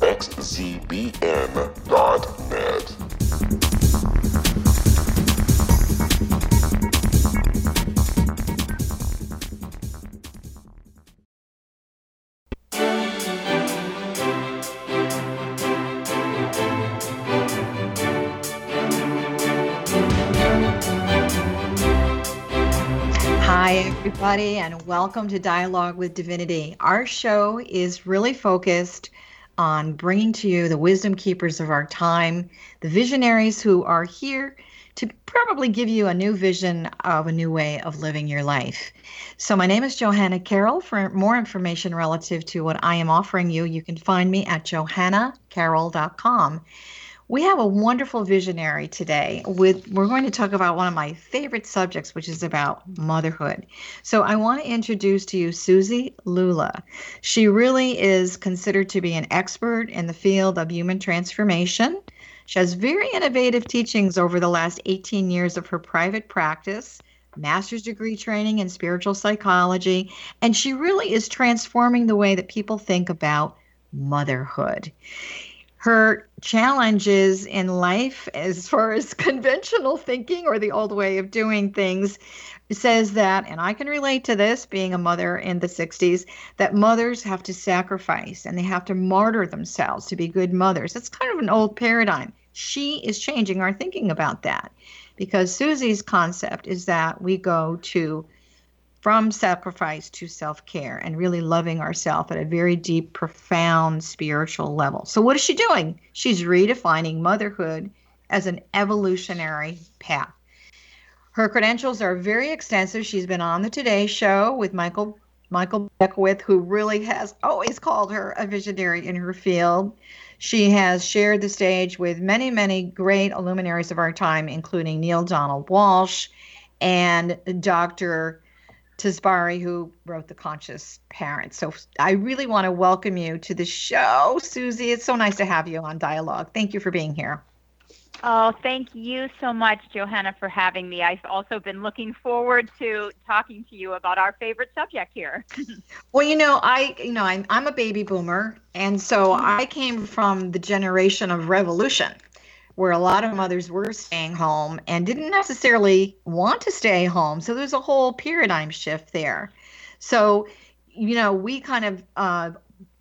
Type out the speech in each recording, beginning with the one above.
www.xzbn.net. Hi, everybody, and welcome to Dialogue with Divinity. Our show is really focused on bringing to you the wisdom keepers of our time, the visionaries who are here to probably give you a new vision of a new way of living your life. So, my name is Johanna Carroll. For more information relative to what I am offering you, you can find me at johannacarroll.com. We have a wonderful visionary today with we're going to talk about one of my favorite subjects which is about motherhood. So I want to introduce to you Suzi Lula. She really is considered to be an expert in the field of human transformation. She has very innovative teachings over the last 18 years of her private practice master's degree training in spiritual psychology, and she really is transforming the way that people think about motherhood her challenges in life as far as conventional thinking or the old way of doing things says that and I can relate to this being a mother in the 60s that mothers have to sacrifice and they have to martyr themselves to be good mothers. It's kind of an old paradigm. She is changing our thinking about that because Suzi's concept is that we go to from sacrifice to self care and really loving ourselves at a very deep, profound spiritual level. So, what is she doing? She's redefining motherhood as an evolutionary path. Her credentials are very extensive. She's been on the Today Show with Michael Michael Beckwith, who really has always called her a visionary in her field. She has shared the stage with many, many great luminaries of our time, including Neale Donald Walsch and Dr. Tsabary, who wrote The Conscious Parent. So I really want to welcome you to the show, Suzi. It's so nice to have you on Dialogue. Thank you for being here. Oh, thank you so much, Johanna, for having me. I've also been looking forward to talking to you about our favorite subject here. well, you know, I, you know, I'm, I'm a baby boomer, and so mm-hmm. I came from the generation of revolution where a lot of mothers were staying home and didn't necessarily want to stay home. So there's a whole paradigm shift there. So, you know, we kind of uh,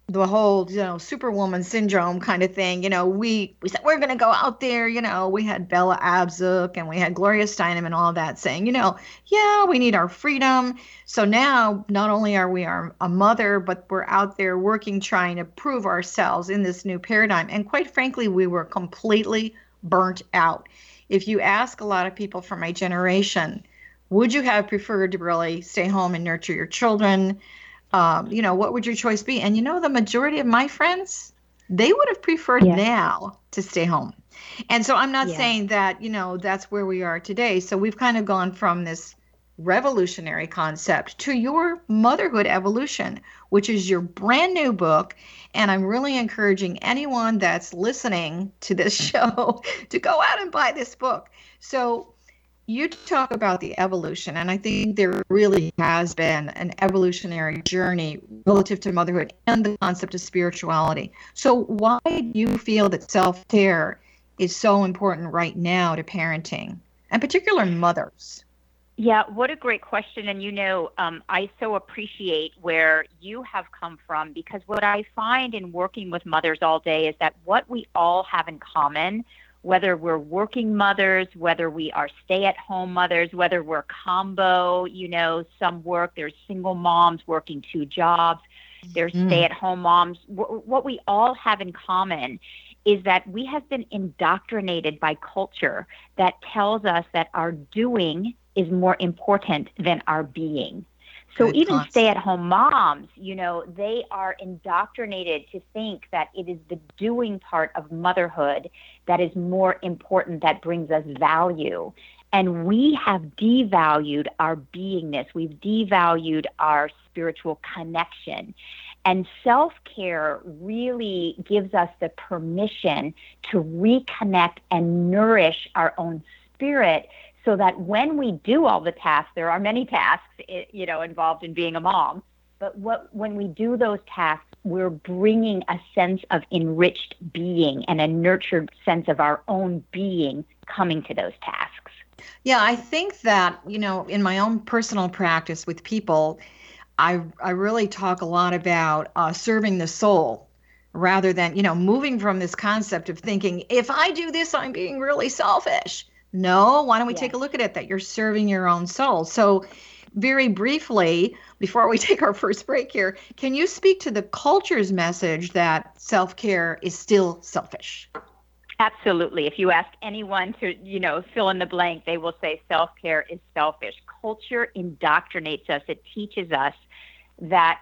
the whole you know superwoman syndrome kind of thing you know we we said we're going to go out there you know we had bella abzug and we had gloria steinem and all that saying you know yeah we need our freedom. So now not only are we our, a mother but we're out there working trying to prove ourselves in this new paradigm. And quite frankly we were completely burnt out. If you ask a lot of people from my generation would you have preferred to really stay home and nurture your children um, you know, what would your choice be? And you know, the majority of my friends, they would have preferred yeah. now to stay home. And so I'm not yeah. saying that, you know, that's where we are today. So we've kind of gone from this revolutionary concept to your motherhood evolution, which is your brand new book. And I'm really encouraging anyone that's listening to this show to go out and buy this book. So you talk about the evolution, and I think there really has been an evolutionary journey relative to motherhood and the concept of spirituality. So, why do you feel that self care is so important right now to parenting, and particular mothers? Yeah, what a great question. And you know, um, I so appreciate where you have come from because what I find in working with mothers all day is that what we all have in common whether we're working mothers, whether we are stay at home mothers, whether we're combo, you know, some work, there's single moms working two jobs, there's mm. stay at home moms. What we all have in common is that we have been indoctrinated by culture that tells us that our doing is more important than our being. So Good even stay at home moms, you know, they are indoctrinated to think that it is the doing part of motherhood that is more important, that brings us value. And we have devalued our beingness. We've devalued our spiritual connection. And self care really gives us the permission to reconnect and nourish our own spirit so that when we do all the tasks, there are many tasks, eh, you know, involved in being a mom. But what, when we do those tasks, we're bringing a sense of enriched being and a nurtured sense of our own being coming to those tasks. Yeah, I think that, you know, in my own personal practice with people, I, I really talk a lot about uh, serving the soul rather than, you know, moving from this concept of thinking, if I do this, I'm being really selfish no, why don't we take a look at it that you're serving your own soul? So, very briefly, before we take our first break here, can you speak to the culture's message that self care is still selfish? Absolutely. If you ask anyone to, you know, fill in the blank, they will say self care is selfish. Culture indoctrinates us, it teaches us that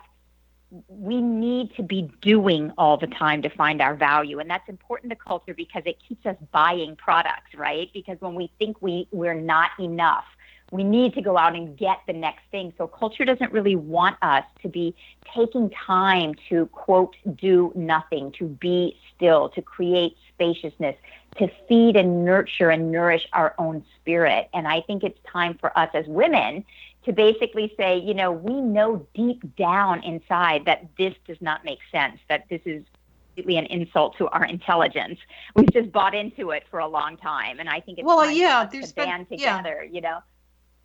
we need to be doing all the time to find our value and that's important to culture because it keeps us buying products right because when we think we we're not enough we need to go out and get the next thing so culture doesn't really want us to be taking time to quote do nothing to be still to create spaciousness to feed and nurture and nourish our own spirit and i think it's time for us as women to basically say, you know, we know deep down inside that this does not make sense, that this is completely an insult to our intelligence. We've just bought into it for a long time, and I think it's well, yeah, there's to been, band together. Yeah. You know,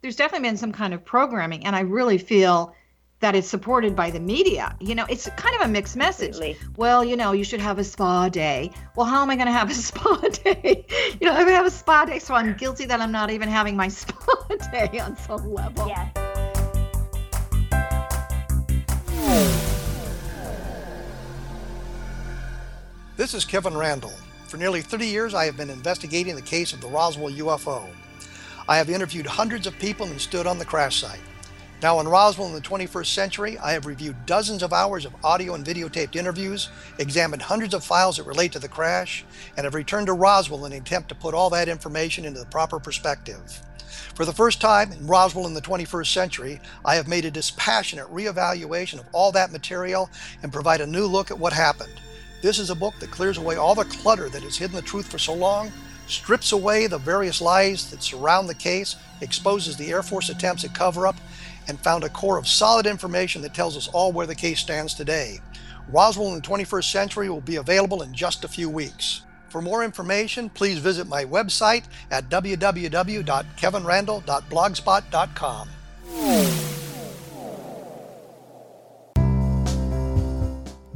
there's definitely been some kind of programming, and I really feel that is supported by the media. You know, it's kind of a mixed message. Absolutely. Well, you know, you should have a spa day. Well, how am I going to have a spa day? you know, I'm going to have a spa day, so I'm guilty that I'm not even having my spa day on some level. Yes. This is Kevin Randle. For nearly 30 years, I have been investigating the case of the Roswell UFO. I have interviewed hundreds of people and stood on the crash site. Now, in Roswell in the 21st century, I have reviewed dozens of hours of audio and videotaped interviews, examined hundreds of files that relate to the crash, and have returned to Roswell in an attempt to put all that information into the proper perspective. For the first time in Roswell in the 21st century, I have made a dispassionate reevaluation of all that material and provide a new look at what happened. This is a book that clears away all the clutter that has hidden the truth for so long, strips away the various lies that surround the case, exposes the Air Force attempts at cover up, and found a core of solid information that tells us all where the case stands today. Roswell in the 21st Century will be available in just a few weeks. For more information, please visit my website at www.kevinrandle.blogspot.com.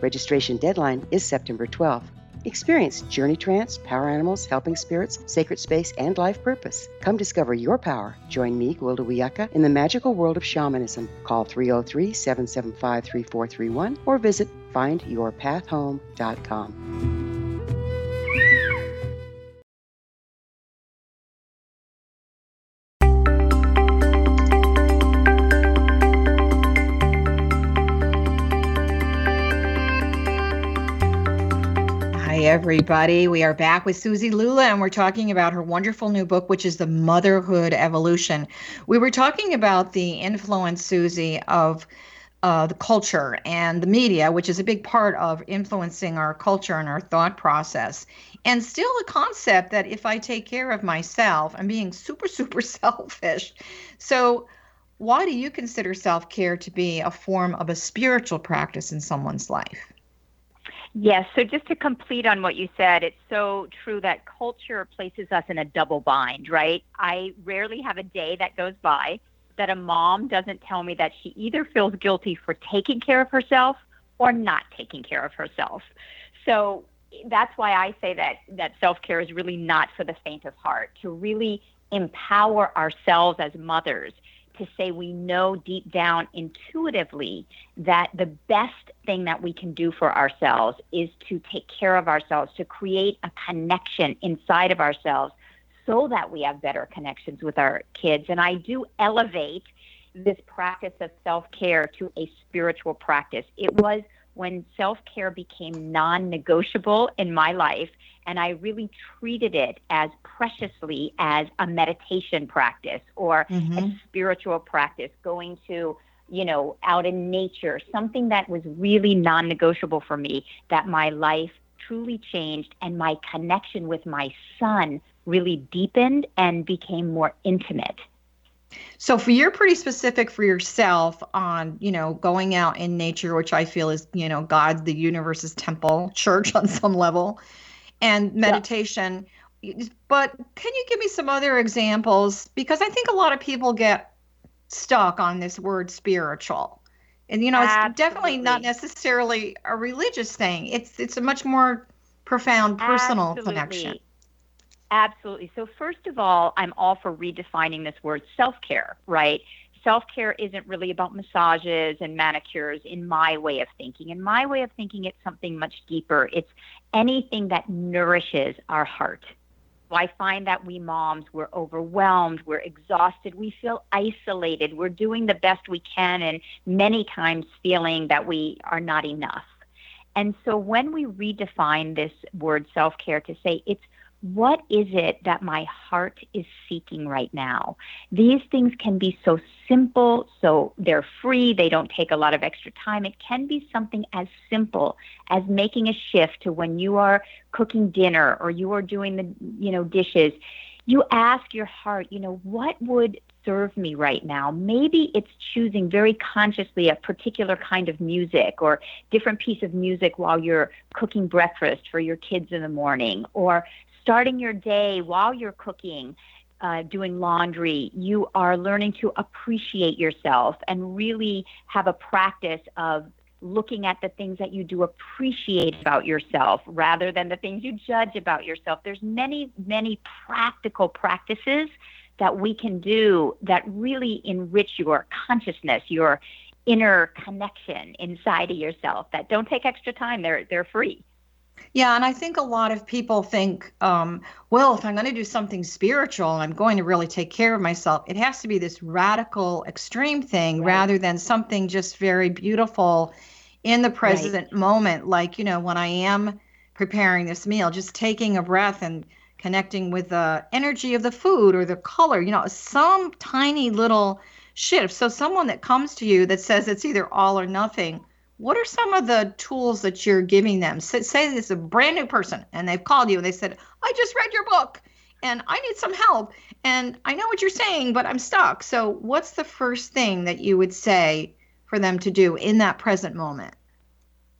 Registration deadline is September 12th. Experience Journey Trance, Power Animals, Helping Spirits, Sacred Space, and Life Purpose. Come discover your power. Join me, Gwilda Wiyaka, in the magical world of shamanism. Call 303 775 3431 or visit findyourpathhome.com. everybody. We are back with Suzi Lula, and we're talking about her wonderful new book, which is The Motherhood Evolution. We were talking about the influence, Suzi, of uh, the culture and the media, which is a big part of influencing our culture and our thought process. And still, a concept that if I take care of myself, I'm being super, super selfish. So, why do you consider self care to be a form of a spiritual practice in someone's life? Yes. So just to complete on what you said, it's so true that culture places us in a double bind, right? I rarely have a day that goes by that a mom doesn't tell me that she either feels guilty for taking care of herself or not taking care of herself. So that's why I say that that self-care is really not for the faint of heart. To really empower ourselves as mothers to say we know deep down intuitively that the best thing that we can do for ourselves is to take care of ourselves, to create a connection inside of ourselves so that we have better connections with our kids. And I do elevate this practice of self care to a spiritual practice. It was when self care became non negotiable in my life and I really treated it as preciously as a meditation practice or mm-hmm. a spiritual practice, going to, you know, out in nature, something that was really non negotiable for me, that my life truly changed and my connection with my son really deepened and became more intimate. So for you're pretty specific for yourself on, you know, going out in nature, which I feel is, you know, God, the universe's temple, church on some level and meditation. Yeah. But can you give me some other examples? Because I think a lot of people get stuck on this word spiritual. And you know, Absolutely. it's definitely not necessarily a religious thing. It's it's a much more profound personal Absolutely. connection. Absolutely. So first of all, I'm all for redefining this word self-care, right? Self-care isn't really about massages and manicures in my way of thinking. In my way of thinking, it's something much deeper. It's anything that nourishes our heart. I find that we moms, we're overwhelmed, we're exhausted, we feel isolated, we're doing the best we can, and many times feeling that we are not enough. And so when we redefine this word self care to say it's what is it that my heart is seeking right now? These things can be so simple, so they're free, they don't take a lot of extra time. It can be something as simple as making a shift to when you are cooking dinner or you are doing the, you know, dishes. You ask your heart, you know, what would serve me right now. Maybe it's choosing very consciously a particular kind of music or different piece of music while you're cooking breakfast for your kids in the morning or starting your day while you're cooking, uh, doing laundry, you are learning to appreciate yourself and really have a practice of looking at the things that you do appreciate about yourself rather than the things you judge about yourself. There's many, many practical practices that we can do that really enrich your consciousness, your inner connection inside of yourself that don't take extra time. They're they're free. Yeah, and I think a lot of people think, um, well, if I'm going to do something spiritual and I'm going to really take care of myself, it has to be this radical, extreme thing right. rather than something just very beautiful in the present right. moment. Like, you know, when I am preparing this meal, just taking a breath and connecting with the energy of the food or the color, you know, some tiny little shift. So, someone that comes to you that says it's either all or nothing what are some of the tools that you're giving them? Say, say it's a brand new person and they've called you and they said, I just read your book and I need some help. And I know what you're saying, but I'm stuck. So, what's the first thing that you would say for them to do in that present moment?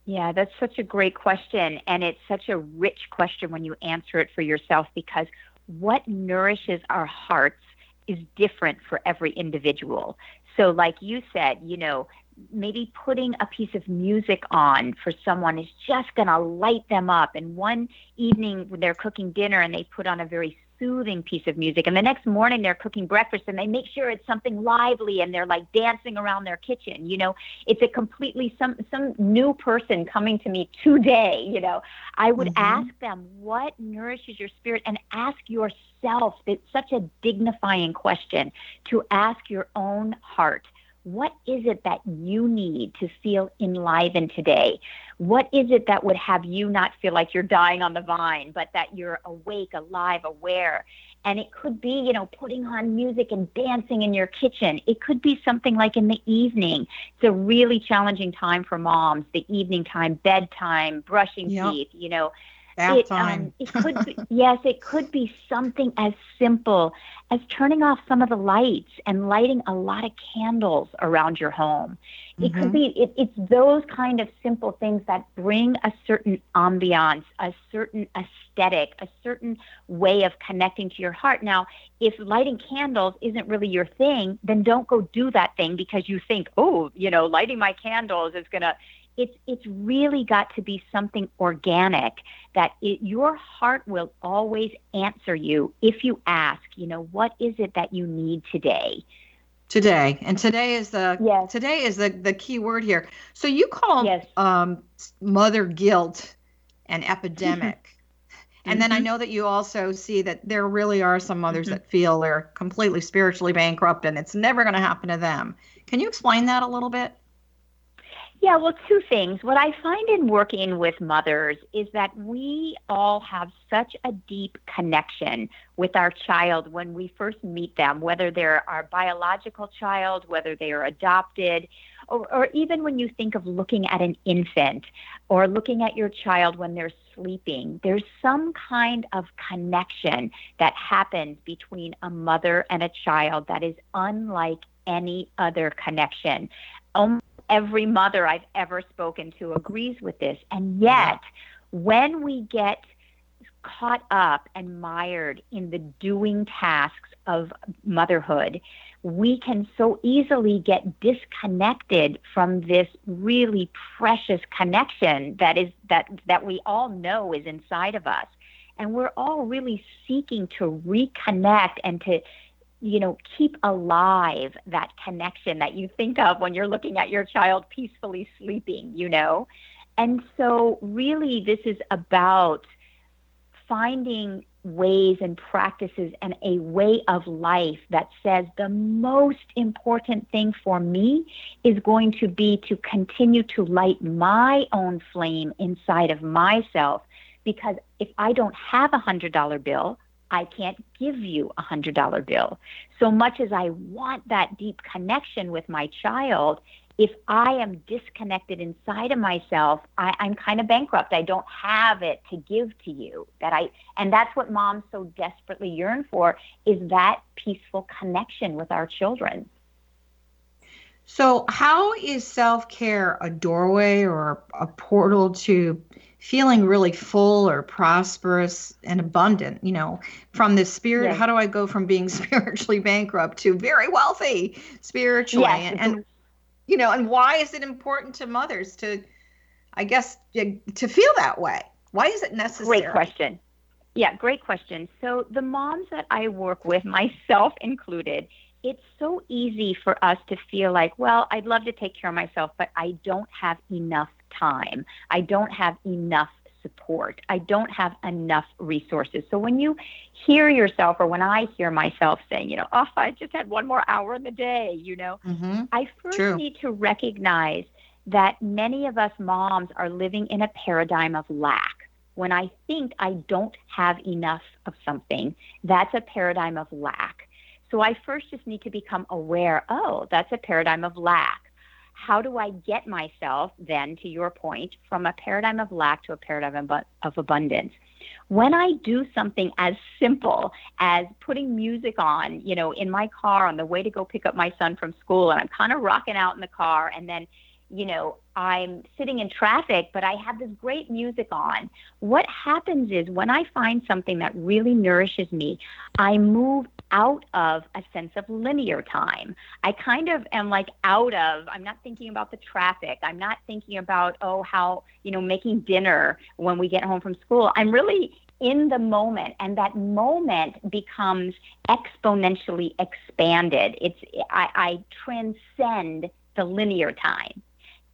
Yeah, that's such a great question. And it's such a rich question when you answer it for yourself because what nourishes our hearts is different for every individual. So, like you said, you know, maybe putting a piece of music on for someone is just going to light them up. And one evening when they're cooking dinner and they put on a very soothing piece of music. And the next morning they're cooking breakfast and they make sure it's something lively and they're like dancing around their kitchen. You know, it's a completely some some new person coming to me today, you know. I would mm-hmm. ask them what nourishes your spirit and ask yourself. It's such a dignifying question to ask your own heart what is it that you need to feel enlivened today? What is it that would have you not feel like you're dying on the vine, but that you're awake, alive, aware? And it could be, you know, putting on music and dancing in your kitchen. It could be something like in the evening. It's a really challenging time for moms, the evening time, bedtime, brushing yep. teeth, you know. It, um, it could be, yes, it could be something as simple as turning off some of the lights and lighting a lot of candles around your home. Mm-hmm. It could mm-hmm. be, it, it's those kind of simple things that bring a certain ambiance, a certain aesthetic, a certain way of connecting to your heart. Now, if lighting candles isn't really your thing, then don't go do that thing because you think, oh, you know, lighting my candles is going to, it's it's really got to be something organic that it, your heart will always answer you if you ask you know what is it that you need today today and today is the yes. today is the the key word here so you call yes. um, mother guilt an epidemic and mm-hmm. then i mm-hmm. know that you also see that there really are some mothers mm-hmm. that feel they're completely spiritually bankrupt and it's never going to happen to them can you explain that a little bit yeah, well, two things. What I find in working with mothers is that we all have such a deep connection with our child when we first meet them, whether they're our biological child, whether they are adopted, or, or even when you think of looking at an infant or looking at your child when they're sleeping. There's some kind of connection that happens between a mother and a child that is unlike any other connection. Um, every mother I've ever spoken to agrees with this. And yet, when we get caught up and mired in the doing tasks of motherhood, we can so easily get disconnected from this really precious connection that is that that we all know is inside of us. And we're all really seeking to reconnect and to you know, keep alive that connection that you think of when you're looking at your child peacefully sleeping, you know? And so, really, this is about finding ways and practices and a way of life that says the most important thing for me is going to be to continue to light my own flame inside of myself. Because if I don't have a $100 bill, I can't give you a hundred dollar bill. So much as I want that deep connection with my child, if I am disconnected inside of myself, I, I'm kind of bankrupt. I don't have it to give to you. That I and that's what moms so desperately yearn for is that peaceful connection with our children. So, how is self care a doorway or a portal to feeling really full or prosperous and abundant you know from the spirit yes. how do i go from being spiritually bankrupt to very wealthy spiritually yes. and, and you know and why is it important to mothers to i guess to feel that way why is it necessary great question yeah great question so the moms that i work with myself included it's so easy for us to feel like, well, I'd love to take care of myself, but I don't have enough time. I don't have enough support. I don't have enough resources. So when you hear yourself, or when I hear myself saying, you know, oh, I just had one more hour in the day, you know, mm-hmm. I first True. need to recognize that many of us moms are living in a paradigm of lack. When I think I don't have enough of something, that's a paradigm of lack. So I first just need to become aware oh, that's a paradigm of lack how do I get myself then, to your point, from a paradigm of lack to a paradigm of abundance? When I do something as simple as putting music on, you know, in my car on the way to go pick up my son from school, and I'm kind of rocking out in the car, and then, you know, I'm sitting in traffic, but I have this great music on. What happens is when I find something that really nourishes me, I move out of a sense of linear time. I kind of am like out of, I'm not thinking about the traffic. I'm not thinking about, oh, how, you know, making dinner when we get home from school. I'm really in the moment and that moment becomes exponentially expanded. It's, I, I transcend the linear time.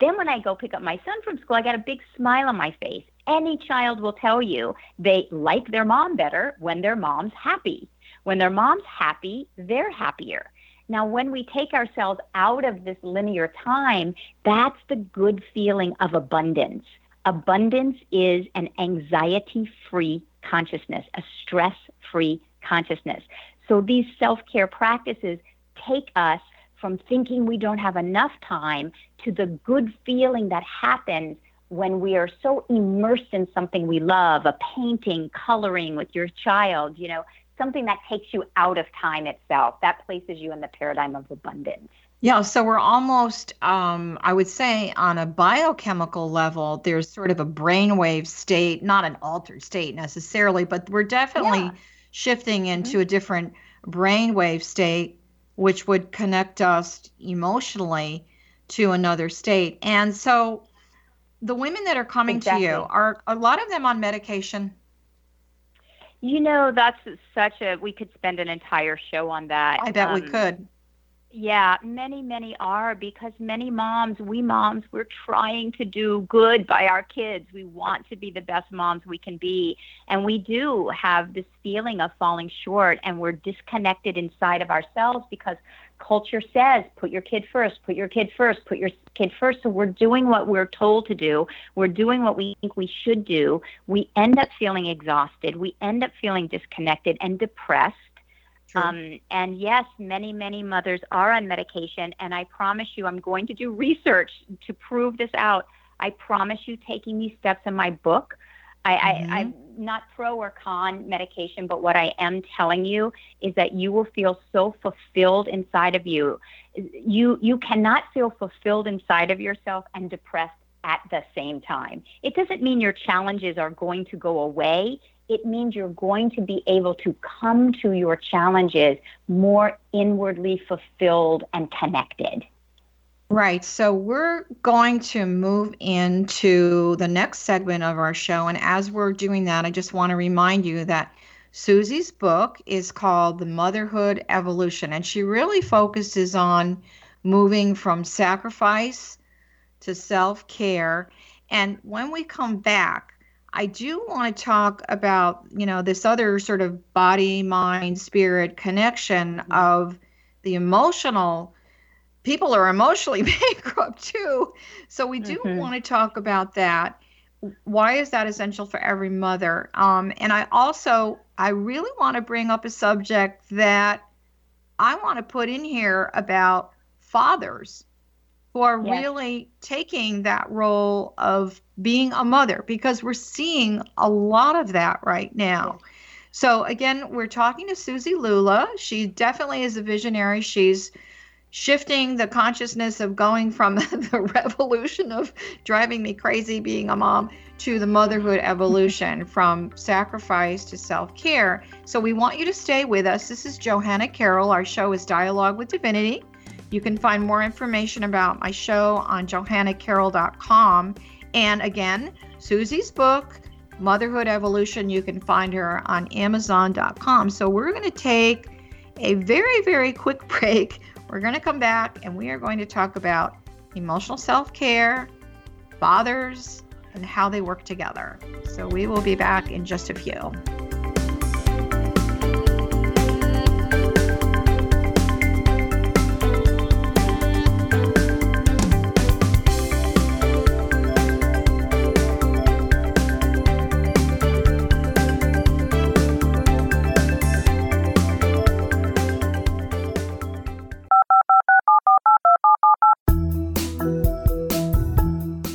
Then when I go pick up my son from school, I got a big smile on my face. Any child will tell you they like their mom better when their mom's happy. When their mom's happy, they're happier. Now, when we take ourselves out of this linear time, that's the good feeling of abundance. Abundance is an anxiety free consciousness, a stress free consciousness. So these self care practices take us from thinking we don't have enough time to the good feeling that happens when we are so immersed in something we love, a painting, coloring with your child, you know, something that takes you out of time itself. That places you in the paradigm of abundance. Yeah, so we're almost, um, I would say, on a biochemical level, there's sort of a brainwave state, not an altered state necessarily, but we're definitely yeah. shifting into mm-hmm. a different brainwave state, which would connect us emotionally to another state. And so the women that are coming exactly. to you, are a lot of them on medication? You know, that's such a, we could spend an entire show on that. I bet um, we could. Yeah, many, many are because many moms, we moms, we're trying to do good by our kids. We want to be the best moms we can be. And we do have this feeling of falling short and we're disconnected inside of ourselves because culture says put your kid first, put your kid first, put your kid first. So we're doing what we're told to do. We're doing what we think we should do. We end up feeling exhausted. We end up feeling disconnected and depressed. Um, and yes, many, many mothers are on medication. And I promise you, I'm going to do research to prove this out. I promise you, taking these steps in my book, I, mm-hmm. I, I'm not pro or con medication, but what I am telling you is that you will feel so fulfilled inside of you. You you cannot feel fulfilled inside of yourself and depressed at the same time. It doesn't mean your challenges are going to go away. It means you're going to be able to come to your challenges more inwardly fulfilled and connected. Right. So we're going to move into the next segment of our show. And as we're doing that, I just want to remind you that Suzi's book is called The Motherhood Evolution. And she really focuses on moving from sacrifice to self care. And when we come back, I do want to talk about, you know, this other sort of body, mind, spirit connection mm-hmm. of the emotional people are emotionally bankrupt too. So we do mm-hmm. want to talk about that. Why is that essential for every mother? Um, and I also, I really want to bring up a subject that I want to put in here about fathers who are yes. really taking that role of being a mother because we're seeing a lot of that right now. Yes. So again, we're talking to Suzi Lula. She definitely is a visionary. She's shifting the consciousness of going from the revolution of driving me crazy being a mom to the motherhood evolution from sacrifice to self care. So we want you to stay with us. This is Johanna Carroll. Our show is Dialogue with Divinity. You can find more information about my show on johannacarroll.com. And again, Suzi's book, Motherhood Evolution, you can find her on amazon.com. So we're going to take a very, very quick break. We're going to come back and we are going to talk about emotional self care, fathers, and how they work together. So we will be back in just a few.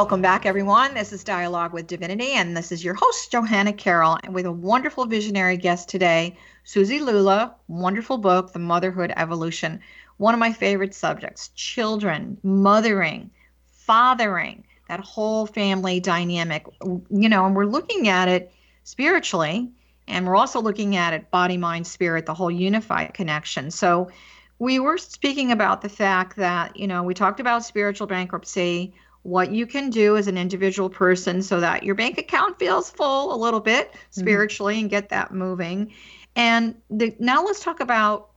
Welcome back, everyone. This is Dialogue with Divinity, and this is your host, Johanna Carroll, and with a wonderful visionary guest today, Suzi Lula. Wonderful book, The Motherhood Evolution. One of my favorite subjects children, mothering, fathering, that whole family dynamic. You know, and we're looking at it spiritually, and we're also looking at it body, mind, spirit, the whole unified connection. So, we were speaking about the fact that, you know, we talked about spiritual bankruptcy what you can do as an individual person so that your bank account feels full a little bit spiritually mm-hmm. and get that moving. And the, now let's talk about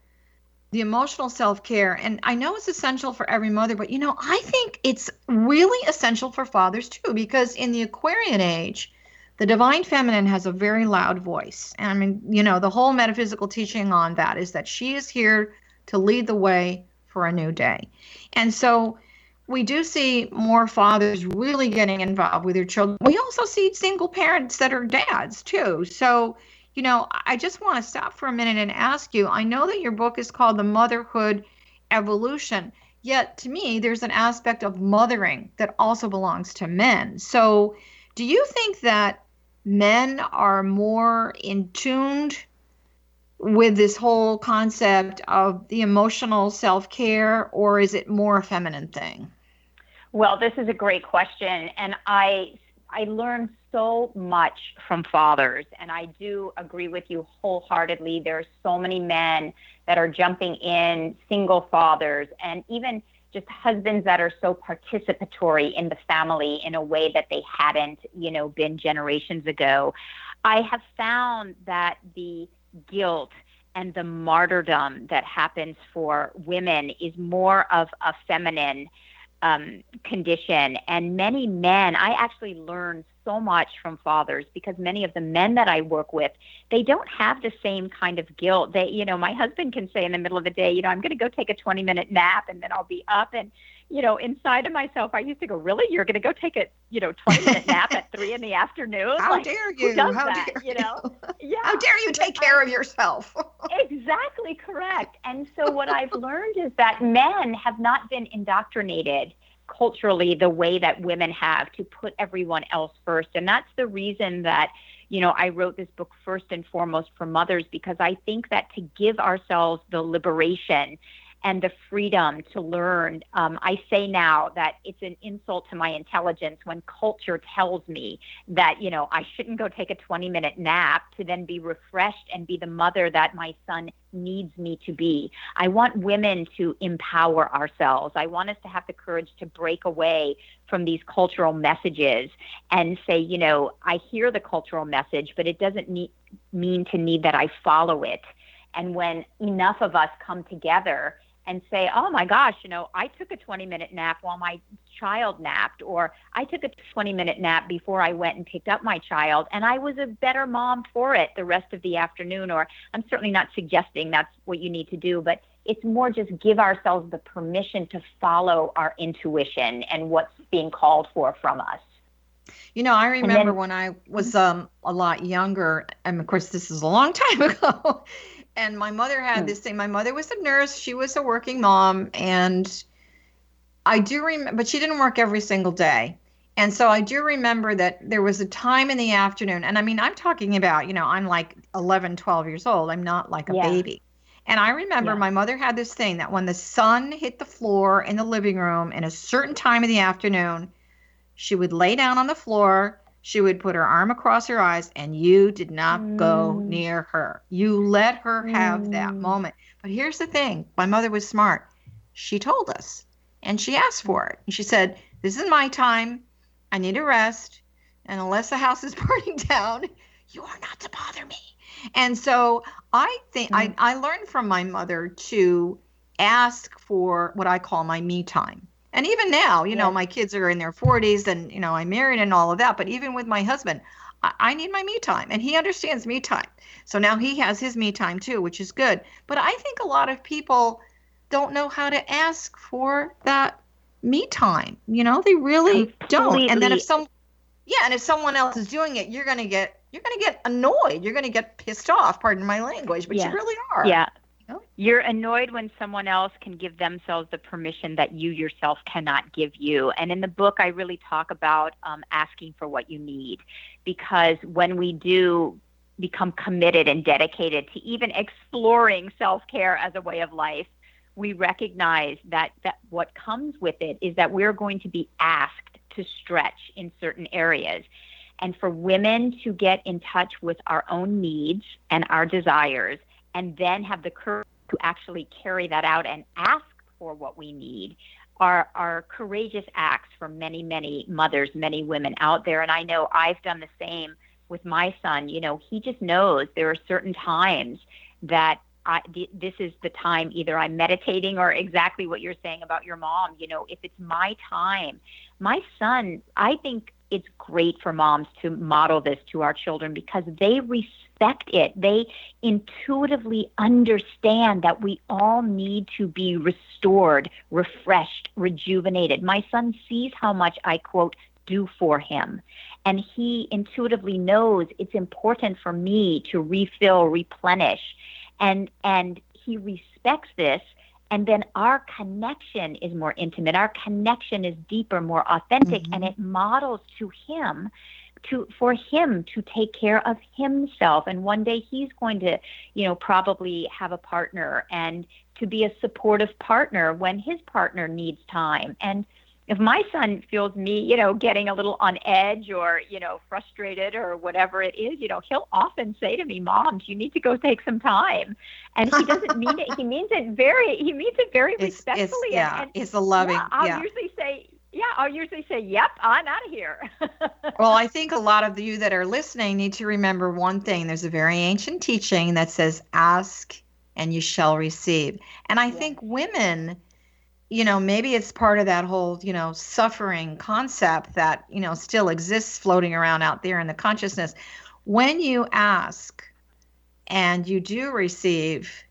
the emotional self-care and i know it's essential for every mother but you know i think it's really essential for fathers too because in the aquarian age the divine feminine has a very loud voice. And I mean, you know, the whole metaphysical teaching on that is that she is here to lead the way for a new day. And so we do see more fathers really getting involved with their children. We also see single parents that are dads too. So, you know, I just want to stop for a minute and ask you I know that your book is called The Motherhood Evolution, yet to me, there's an aspect of mothering that also belongs to men. So, do you think that men are more in tuned with this whole concept of the emotional self care, or is it more a feminine thing? Well, this is a great question, and I I learned so much from fathers, and I do agree with you wholeheartedly. There are so many men that are jumping in, single fathers, and even just husbands that are so participatory in the family in a way that they hadn't, you know, been generations ago. I have found that the guilt and the martyrdom that happens for women is more of a feminine um, condition. And many men, I actually learned so much from fathers because many of the men that I work with, they don't have the same kind of guilt. They, you know, my husband can say in the middle of the day, you know, I'm going to go take a 20 minute nap and then I'll be up. And, you know, inside of myself, I used to go, really? You're going to go take a, you know, 20 minute nap at three in the afternoon? How like, dare you? How that, dare you? know? Yeah. How dare you take care of yourself? exactly correct. And so what I've learned is that men have not been indoctrinated culturally the way that women have to put everyone else first. And that's the reason that, you know, I wrote this book first and foremost for mothers because I think that to give ourselves the liberation and the freedom to learn. Um, I say now that it's an insult to my intelligence when culture tells me that, you know, I shouldn't go take a 20 minute nap to then be refreshed and be the mother that my son needs me to be. I want women to empower ourselves. I want us to have the courage to break away from these cultural messages and say, you know, I hear the cultural message, but it doesn't need, mean to need that I follow it. And when enough of us come together and say, oh my gosh, you know, I took a 20 minute nap while my child napped, or I took a 20 minute nap before I went and picked up my child, and I was a better mom for it the rest of the afternoon. Or I'm certainly not suggesting that's what you need to do, but it's more just give ourselves the permission to follow our intuition and what's being called for from us. You know, I remember then, when I was um, a lot younger, and of course, this is a long time ago and my mother had hmm. this thing. My mother was a nurse. She was a working mom, and I do remember, but she didn't work every single day. And so I do remember that there was a time in the afternoon, and I mean, I'm talking about, you know, I'm like 11, 12 years old. I'm not like a yeah. baby. And I remember yeah. my mother had this thing that when the sun hit the floor in the living room in a certain time of the afternoon, she would lay down on the floor she would put her arm across her eyes and you did not mm. go near her. You let her have mm. that moment. But here's the thing my mother was smart. She told us and she asked for it. And she said, This is my time. I need a rest. And unless the house is burning down, you are not to bother me. And so I think mm. I, I learned from my mother to ask for what I call my me time. And even now, you yeah. know, my kids are in their 40s and, you know, I'm married and all of that. But even with my husband, I, I need my me time and he understands me time. So now he has his me time too, which is good. But I think a lot of people don't know how to ask for that me time. You know, they really Completely. don't. And then if some, yeah, and if someone else is doing it, you're going to get, you're going to get annoyed. You're going to get pissed off, pardon my language, but yeah. you really are. Yeah. You're annoyed when someone else can give themselves the permission that you yourself cannot give you. And in the book, I really talk about um, asking for what you need because when we do become committed and dedicated to even exploring self care as a way of life, we recognize that, that what comes with it is that we're going to be asked to stretch in certain areas. And for women to get in touch with our own needs and our desires and then have the courage to actually carry that out and ask for what we need are are courageous acts for many many mothers many women out there and i know i've done the same with my son you know he just knows there are certain times that I, this is the time either I'm meditating or exactly what you're saying about your mom. You know, if it's my time, my son, I think it's great for moms to model this to our children because they respect it. They intuitively understand that we all need to be restored, refreshed, rejuvenated. My son sees how much I quote do for him. And he intuitively knows it's important for me to refill, replenish. And and he respects this and then our connection is more intimate. Our connection is deeper more authentic mm-hmm. and it models to him to for him to take care of himself. And one day he's going to you know probably have a partner and to be a supportive partner when his partner needs time. And if my son feels me, you know, getting a little on edge or, you know, frustrated or whatever it is, you know, he'll often say to me, Mom, you need to go take some time. And he doesn't mean it. He means it very, he means it very it's, respectfully. It's, yeah, and, it's a loving, yeah. I'll yeah. usually say, yeah, I'll usually say, yep, I'm out of here. well, I think a lot of you that are listening need to remember one thing. There's a very ancient teaching that says, ask and you shall receive. And I yeah. think women, you know, maybe it's part of that whole, you know, suffering concept that, you know, still exists floating around out there in the consciousness. When you ask and you do receive,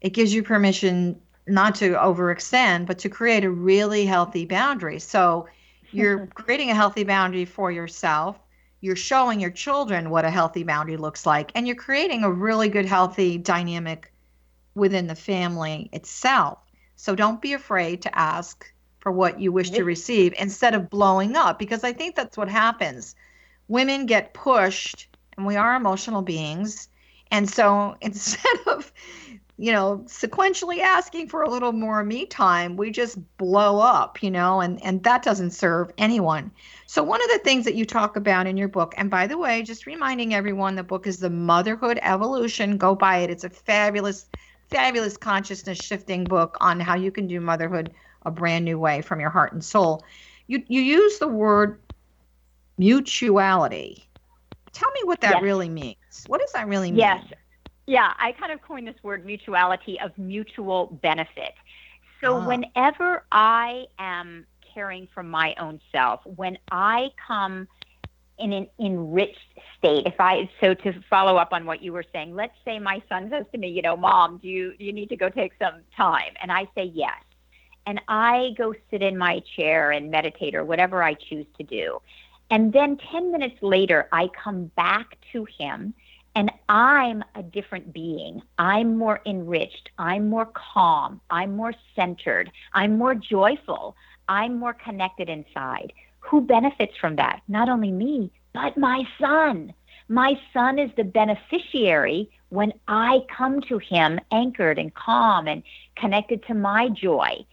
it gives you permission not to overextend, but to create a really healthy boundary. So you're creating a healthy boundary for yourself. You're showing your children what a healthy boundary looks like, and you're creating a really good, healthy dynamic within the family itself. So don't be afraid to ask for what you wish to receive instead of blowing up, because I think that's what happens. Women get pushed, and we are emotional beings. And so instead of, you know, sequentially asking for a little more me time, we just blow up, you know, and, and that doesn't serve anyone. So, one of the things that you talk about in your book, and by the way, just reminding everyone the book is The Motherhood Evolution. Go buy it. It's a fabulous fabulous consciousness shifting book on how you can do motherhood a brand new way from your heart and soul. You you use the word mutuality. Tell me what that yes. really means. What does that really mean? Yes. Yeah, I kind of coined this word mutuality of mutual benefit. So ah. whenever I am caring for my own self, when I come in an enriched state. If I so to follow up on what you were saying, let's say my son says to me, you know, mom, do you do you need to go take some time? And I say yes. And I go sit in my chair and meditate or whatever I choose to do. And then 10 minutes later, I come back to him and I'm a different being. I'm more enriched. I'm more calm. I'm more centered. I'm more joyful. I'm more connected inside who benefits from that? Not only me, but my son. My son is the beneficiary when I come to him anchored and calm and connected to my joy.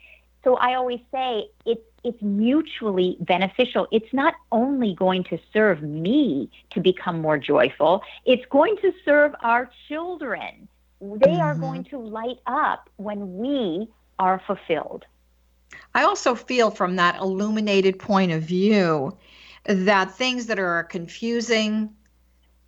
So I always say it's it's mutually beneficial. It's not only going to serve me to become more joyful, it's going to serve our children. They mm-hmm. are going to light up when we are fulfilled. I also feel from that illuminated point of view that things that are confusing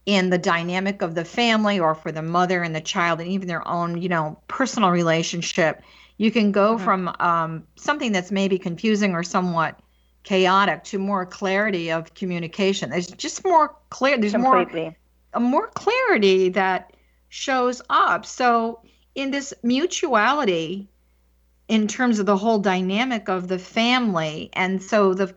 in the dynamic of the family or for the mother and the child and even their own, you know, personal relationship, you can go mm-hmm. from um, something that's maybe confusing or somewhat chaotic to more clarity of communication. There's just more clear. There's Completely. more a more clarity that shows up. So in this mutuality, in terms of the whole dynamic of the family. And so the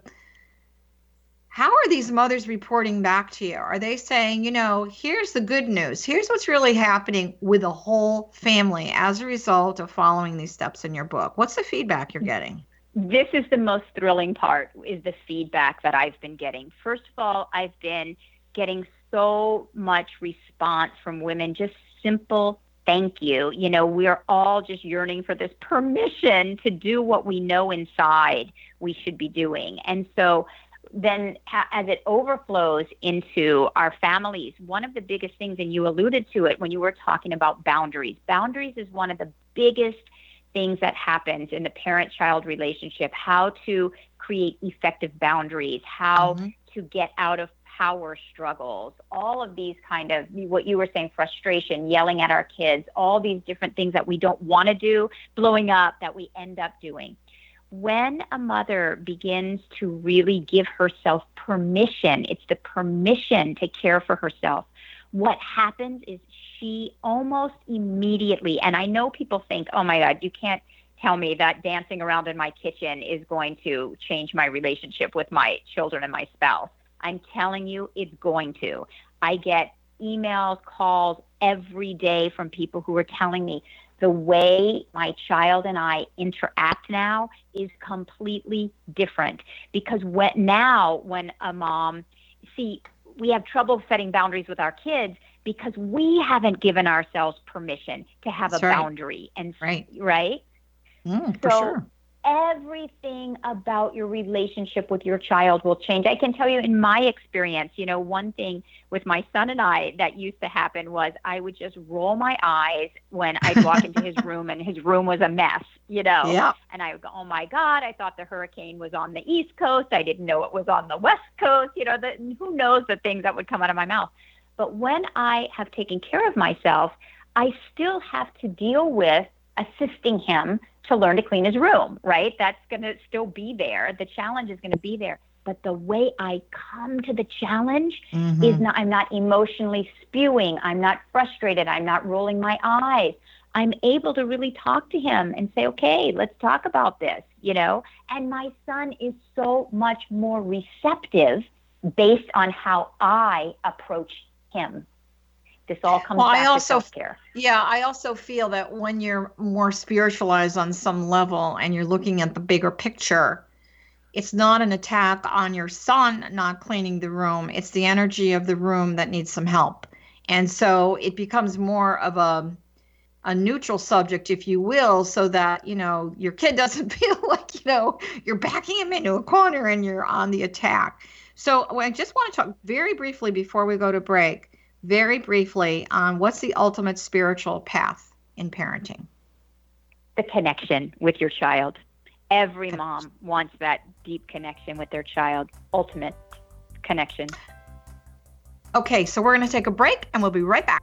how are these mothers reporting back to you? Are they saying, you know, here's the good news. Here's what's really happening with the whole family as a result of following these steps in your book? What's the feedback you're getting? This is the most thrilling part is the feedback that I've been getting. First of all, I've been getting so much response from women, just simple thank you. You know, we're all just yearning for this permission to do what we know inside we should be doing. And so then as it overflows into our families, one of the biggest things, and you alluded to it when you were talking about boundaries, boundaries is one of the biggest things that happens in the parent child relationship, how to create effective boundaries, how mm-hmm. to get out of power struggles, all of these kind of what you were saying, frustration, yelling at our kids, all these different things that we don't want to do, blowing up that we end up doing. When a mother begins to really give herself permission, it's the permission to care for herself. What happens is she almost immediately, and I know people think, oh my God, you can't tell me that dancing around in my kitchen is going to change my relationship with my children and my spouse. I'm telling you, it's going to. I get emails, calls every day from people who are telling me the way my child and I interact now is completely different because when, now when a mom see we have trouble setting boundaries with our kids because we haven't given ourselves permission to have That's a right. boundary and Right. right Mm, for So- sure. Everything about your relationship with your child will change. I can tell you in my experience, you know, one thing with my son and I that used to happen was I would just roll my eyes when I'd walk into his room and his room was a mess, you know. Yeah. And I would go, oh my God, I thought the hurricane was on the East Coast. I didn't know it was on the West Coast. You know, the, who knows the things that would come out of my mouth. But when I have taken care of myself, I still have to deal with assisting him to learn to clean his room, right? That's going to still be there. The challenge is going to be there. But the way I come to the challenge Mhm. is not, I'm not emotionally spewing. I'm not frustrated. I'm not rolling my eyes. I'm able to really talk to him and say, okay, let's talk about this, you know? And my son is so much more receptive based on how I approach him. This all comes Well, I back also- to self care. Yeah, I also feel that when you're more spiritualized on some level and you're looking at the bigger picture, it's not an attack on your son not cleaning the room. It's the energy of the room that needs some help. And so it becomes more of a a neutral subject, if you will, so that, you know, your kid doesn't feel like, you know, you're backing him into a corner and you're on the attack. So I just want to talk very briefly before we go to break very briefly on what's the ultimate spiritual path in parenting. the connection with your child. Every mom wants that deep connection with their child, ultimate connection. Okay, so we're going to take a break and we'll be right back.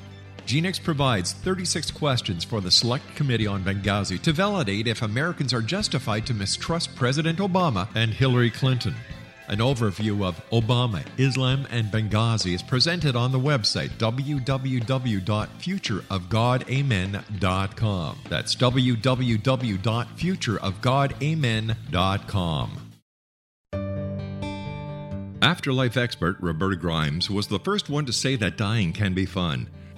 Genix provides 36 questions for the Select Committee on Benghazi to validate if Americans are justified to mistrust President Obama and Hillary Clinton. An overview of Obama, Islam, and Benghazi is presented on the website www.futureofgodamen.com. That's www.futureofgodamen.com. Afterlife expert Roberta Grimes was the first one to say that dying can be fun.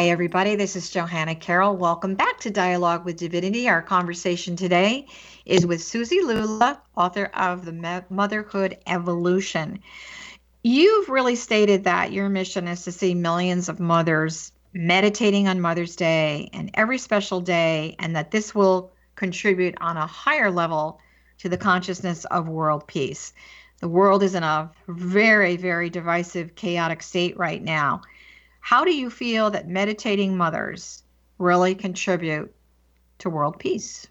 Hi, everybody. This is Johanna Carroll. Welcome back to Dialogue with Divinity. Our conversation today is with Suzi Lula, author of The Motherhood Evolution. You've really stated that your mission is to see millions of mothers meditating on Mother's Day and every special day, and that this will contribute on a higher level to the consciousness of world peace. The world is in a very, very divisive, chaotic state right now. How do you feel that meditating mothers really contribute to world peace?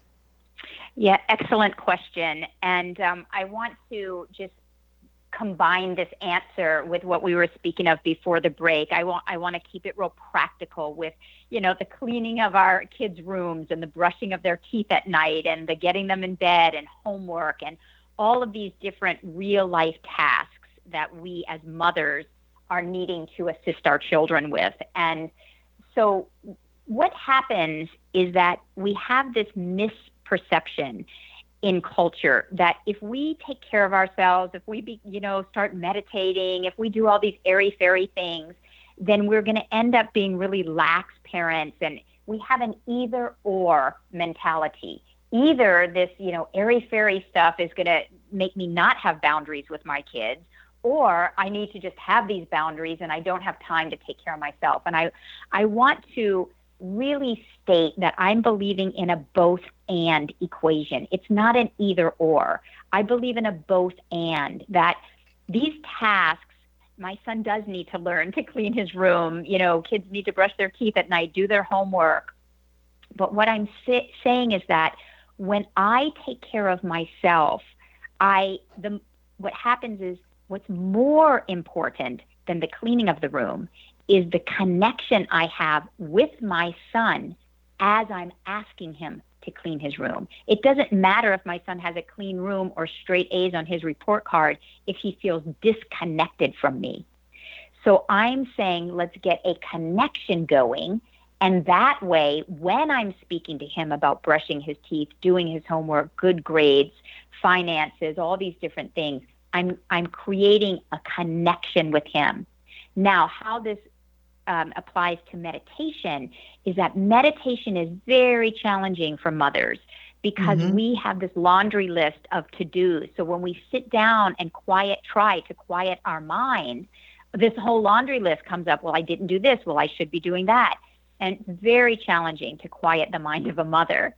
Yeah, excellent question. And um, I want to just combine this answer with what we were speaking of before the break. I want I want to keep it real practical with, you know, the cleaning of our kids' rooms and the brushing of their teeth at night and the getting them in bed and homework and all of these different real life tasks that we as mothers are needing to assist our children with. And so what happens is that we have this misperception in culture that if we take care of ourselves, if we be, you know start meditating, if we do all these airy fairy things, then we're going to end up being really lax parents and we have an either or mentality. Either this, you know, airy fairy stuff is going to make me not have boundaries with my kids or I need to just have these boundaries and I don't have time to take care of myself. And I I want to really state that I'm believing in a both and equation. It's not an either or. I believe in a both and that these tasks my son does need to learn to clean his room. You know, kids need to brush their teeth at night, do their homework. But what I'm say- saying is that when I take care of myself, I the what happens is what's more important than the cleaning of the room is the connection I have with my son as I'm asking him to clean his room. It doesn't matter if my son has a clean room or straight A's on his report card if he feels disconnected from me. So I'm saying let's get a connection going. And that way, when I'm speaking to him about brushing his teeth, doing his homework, good grades, finances, all these different things, I'm, I'm creating a connection with him. Now, how this um, applies to meditation is that meditation is very challenging for mothers because mm-hmm. we have this laundry list of to dos. So when we sit down and quiet, try to quiet our mind, this whole laundry list comes up. Well, I didn't do this. Well, I should be doing that. And it's very challenging to quiet the mind of a mother.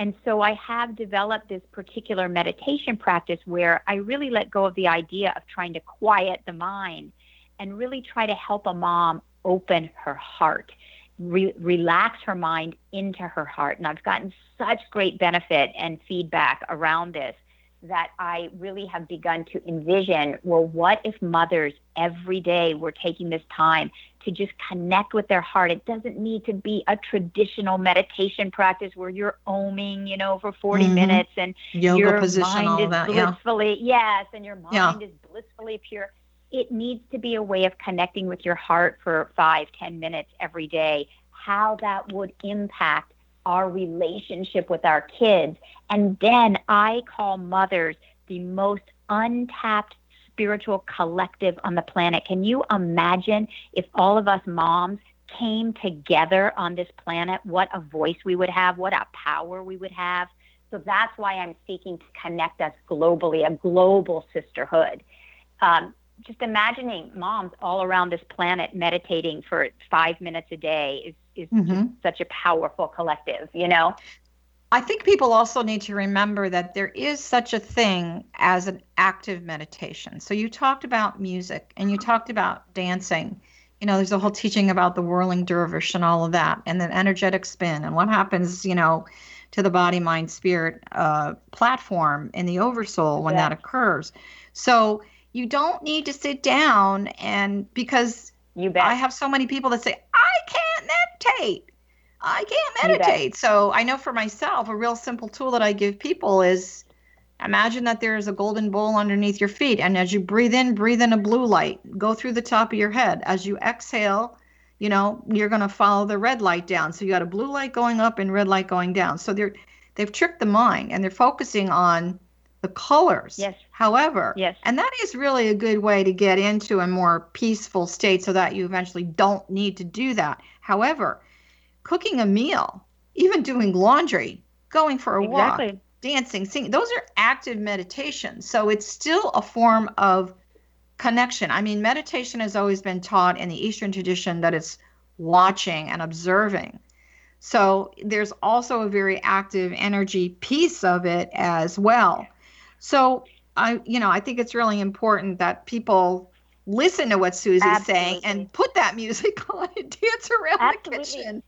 And so I have developed this particular meditation practice where I really let go of the idea of trying to quiet the mind and really try to help a mom open her heart, re- relax her mind into her heart. And I've gotten such great benefit and feedback around this that I really have begun to envision well, what if mothers every day were taking this time to just connect with their heart? It doesn't need to be a traditional meditation practice where you're oming, you know, for 40 mm-hmm. minutes and Yoga your position, mind is that, blissfully, yeah. yes, and your mind yeah. is blissfully pure it needs to be a way of connecting with your heart for five, ten minutes every day, how that would impact our relationship with our kids. And then I call mothers the most untapped spiritual collective on the planet. Can you imagine if all of us moms came together on this planet, what a voice we would have, what a power we would have? So that's why I'm seeking to connect us globally, a global sisterhood. Um, just imagining moms all around this planet meditating for five minutes a day is is mm-hmm. such a powerful collective, you know. I think people also need to remember that there is such a thing as an active meditation. So you talked about music and you talked about dancing. You know, there's a whole teaching about the whirling dervish and all of that, and then energetic spin and what happens, you know, to the body, mind, spirit uh, platform in the oversoul when yeah. that occurs. So you don't need to sit down and because you bet. I have so many people that say, I can't meditate. I can't meditate. So I know for myself, a real simple tool that I give people is imagine that there is a golden bowl underneath your feet. And as you breathe in, breathe in a blue light. Go through the top of your head. As you exhale, you know, you're going to follow the red light down. So you got a blue light going up and red light going down. So they're they've tricked the mind and they're focusing on the colors. Yes. However, yes. and that is really a good way to get into a more peaceful state so that you eventually don't need to do that. However, cooking a meal, even doing laundry, going for a exactly. walk, dancing, singing, those are active meditations. So it's still a form of connection. I mean, meditation has always been taught in the Eastern tradition that it's watching and observing. So there's also a very active energy piece of it as well. So I, you know, I think it's really important that people listen to what Suzi's Absolutely. saying and put that music on and dance around Absolutely. the kitchen.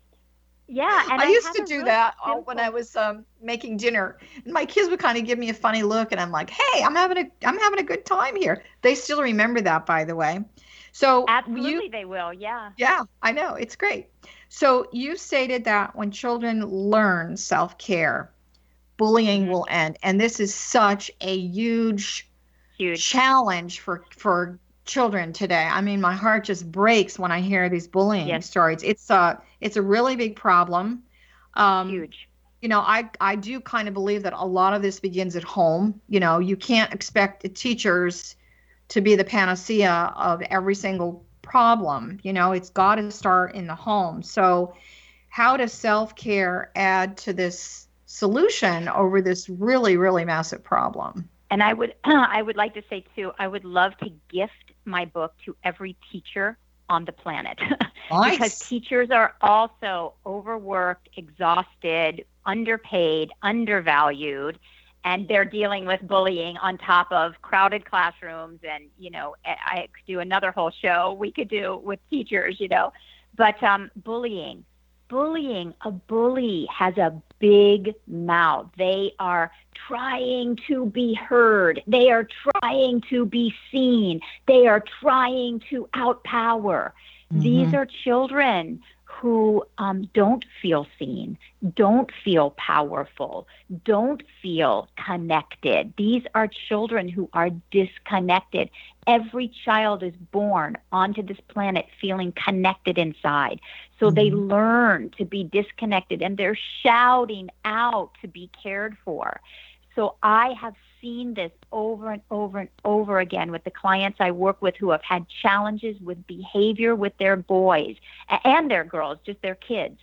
Yeah, and I, I used to do really that uh, when I was um, making dinner. And my kids would kind of give me a funny look, and I'm like, "Hey, I'm having a I'm having a good time here." They still remember that, by the way. So Absolutely, you, they will. Yeah. yeah, I know it's great. So you stated that when children learn self care, bullying Mhm. will end, and this is such a huge Huge. challenge for for children today. I mean, my heart just breaks when I hear these bullying Yes. stories. It's a it's a really big problem. Um, Huge. you know, I I do kind of believe that a lot of this begins at home. You know, you can't expect the teachers to be the panacea of every single problem. You know, it's got to start in the home. So, how does self care add to this solution over this really really massive problem? And I would I would like to say too, I would love to gift my book to every teacher on the planet. because teachers are also overworked, exhausted, underpaid, undervalued, and they're dealing with bullying on top of crowded classrooms. And you know, I I could do another whole show we could do with teachers, you know, but um, bullying, bullying, a bully has a big mouth. They are trying to be heard. They are trying to be seen. They are trying to outpower. These Mhm. are children who um, don't feel seen, don't feel powerful, don't feel connected. These are children who are disconnected. Every child is born onto this planet feeling connected inside. So they Mhm. learn to be disconnected and they're shouting out to be cared for. So I have seen this over and over and over again with the clients I work with who have had challenges with behavior with their boys and their girls, just their kids.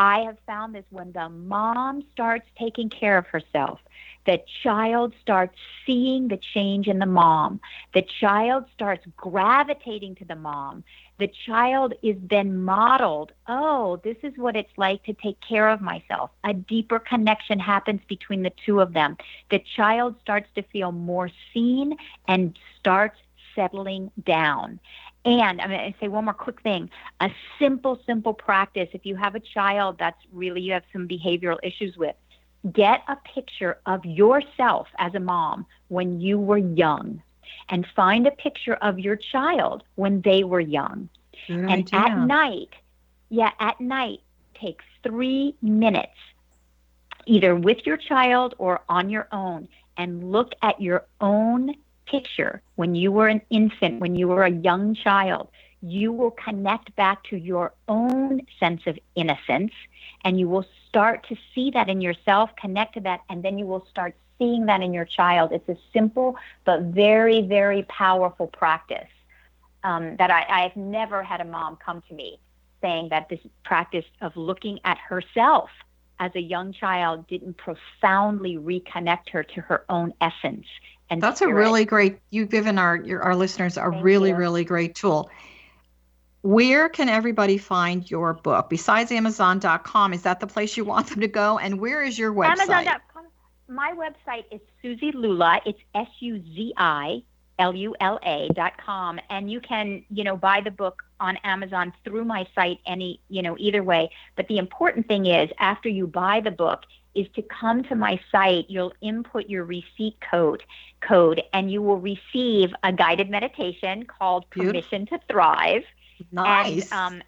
I have found this when the mom starts taking care of herself, the child starts seeing the change in the mom. The child starts gravitating to the mom. The child is then modeled, oh, this is what it's like to take care of myself. A deeper connection happens between the two of them. The child starts to feel more seen and starts settling down. And I'm going to say one more quick thing. A simple, simple practice. If you have a child that's really, you have some behavioral issues with, get a picture of yourself as a mom when you were young and find a picture of your child when they were young. Good and idea. at night, yeah, at night, take three minutes, either with your child or on your own, and look at your own picture when you were an infant, when you were a young child. You will connect back to your own sense of innocence, and you will start to see that in yourself, connect to that, and then you will start seeing that in your child. It's a simple but very, very powerful practice um, that I, I've never had a mom come to me saying that this practice of looking at herself as a young child didn't profoundly reconnect her to her own essence. And That's a really great. You've given our your, our listeners a Thank really you. really great tool. Where can everybody find your book besides Amazon.com? Is that the place you want them to go? And where is your website? Amazon.com. My website is Suzi Lula. It's S U Z I L U L A dot com, and you can you know buy the book on Amazon through my site any you know either way. But the important thing is after you buy the book is to come to my site. You'll input your receipt code code, and you will receive a guided meditation called Beautiful. Permission to Thrive. Nice. And, um,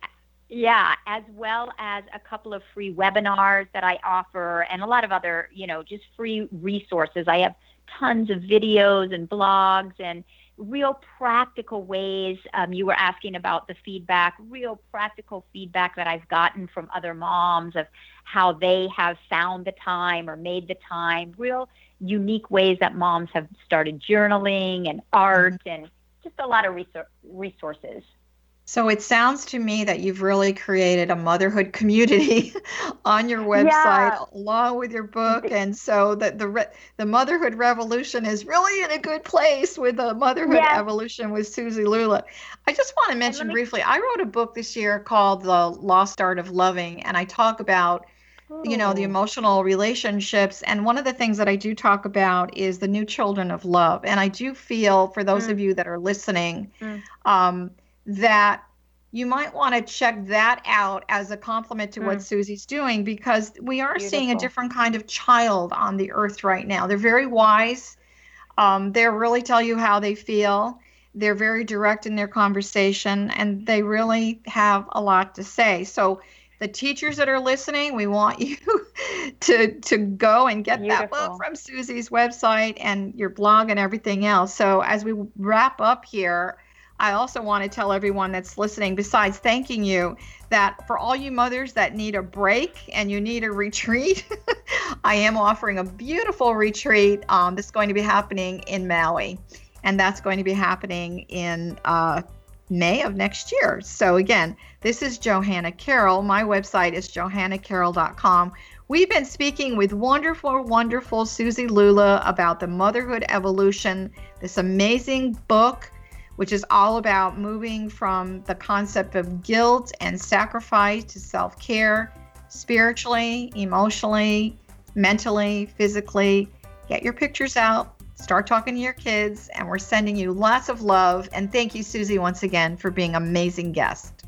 yeah, as well as a couple of free webinars that I offer and a lot of other, you know, just free resources. I have tons of videos and blogs and real practical ways. Um, you were asking about the feedback, real practical feedback that I've gotten from other moms of how they have found the time or made the time, real unique ways that moms have started journaling and art and just a lot of resor- resources. So it sounds to me that you've really created a motherhood community on your website Yeah. along with your book and so that the re- the motherhood revolution is really in a good place with the motherhood Yes. evolution with Suzi Lula. I just want to mention me- briefly I wrote a book this year called The Lost Art of Loving and I talk about you know the emotional relationships and one of the things that i do talk about is the new children of love and i do feel for those Mm. of you that are listening Mm. um, that you might want to check that out as a compliment to what Mm. suzi's doing because we are seeing a different kind of child on the earth right now. They're very wise. Um, they really tell you how they feel. They're very direct in their conversation and they really have a lot to say. So the teachers that are listening we want you to to go and get that book from suzi's website and your blog and everything else. So as we wrap up here i also want to tell everyone that's listening besides thanking you that for all you mothers that need a break and you need a retreat i am offering a beautiful retreat um, that's going to be happening in maui and that's going to be happening in uh, May of next year. So, again, this is Johanna Carroll. My website is johannacarroll.com. We've been speaking with wonderful, wonderful Suzi Lula about the motherhood evolution, this amazing book, which is all about moving from the concept of guilt and sacrifice to self care spiritually, emotionally, mentally, physically. Get your pictures out, start talking to your kids, and we're sending you lots of love. And thank you, Suzi, once again for being an amazing guest.